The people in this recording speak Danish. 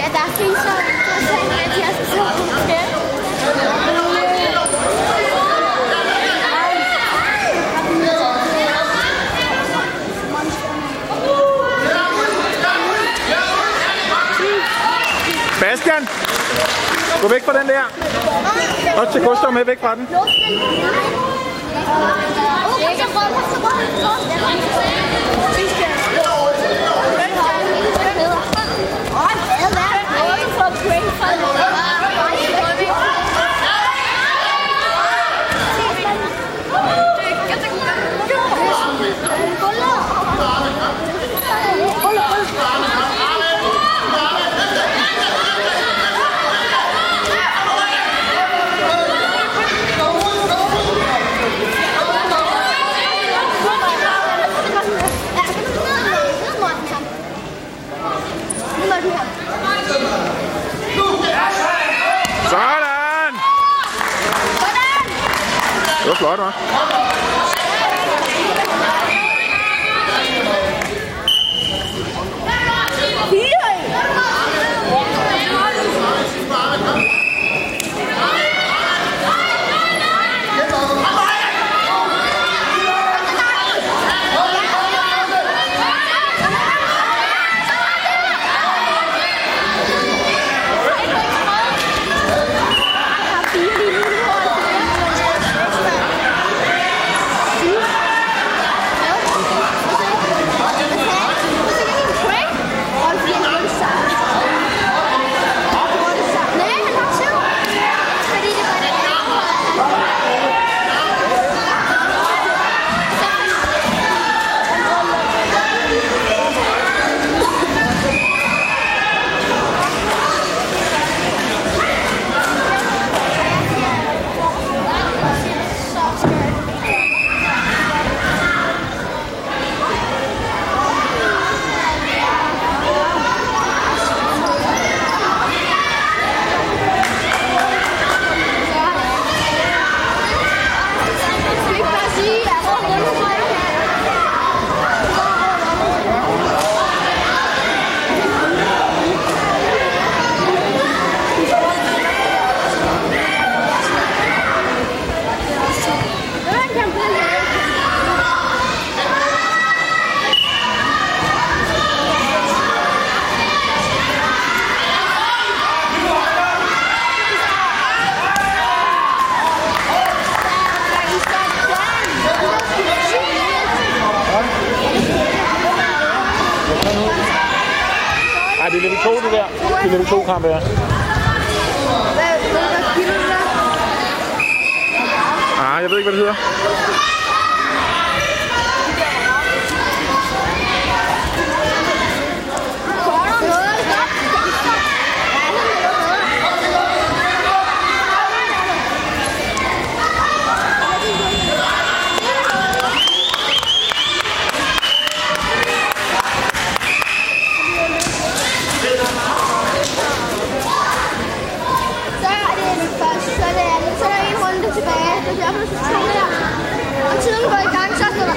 Ja, der finns så interessant, at jeg skal så Bastian! Gå væk fra den der. Og til Gustav med væk fra den. Sådan! Det var flot, hva'? Det er level 2, det der. Det er level 2 kamp, ja. Ah, jeg ved ikke, hvad det hedder. 真会干啥子了？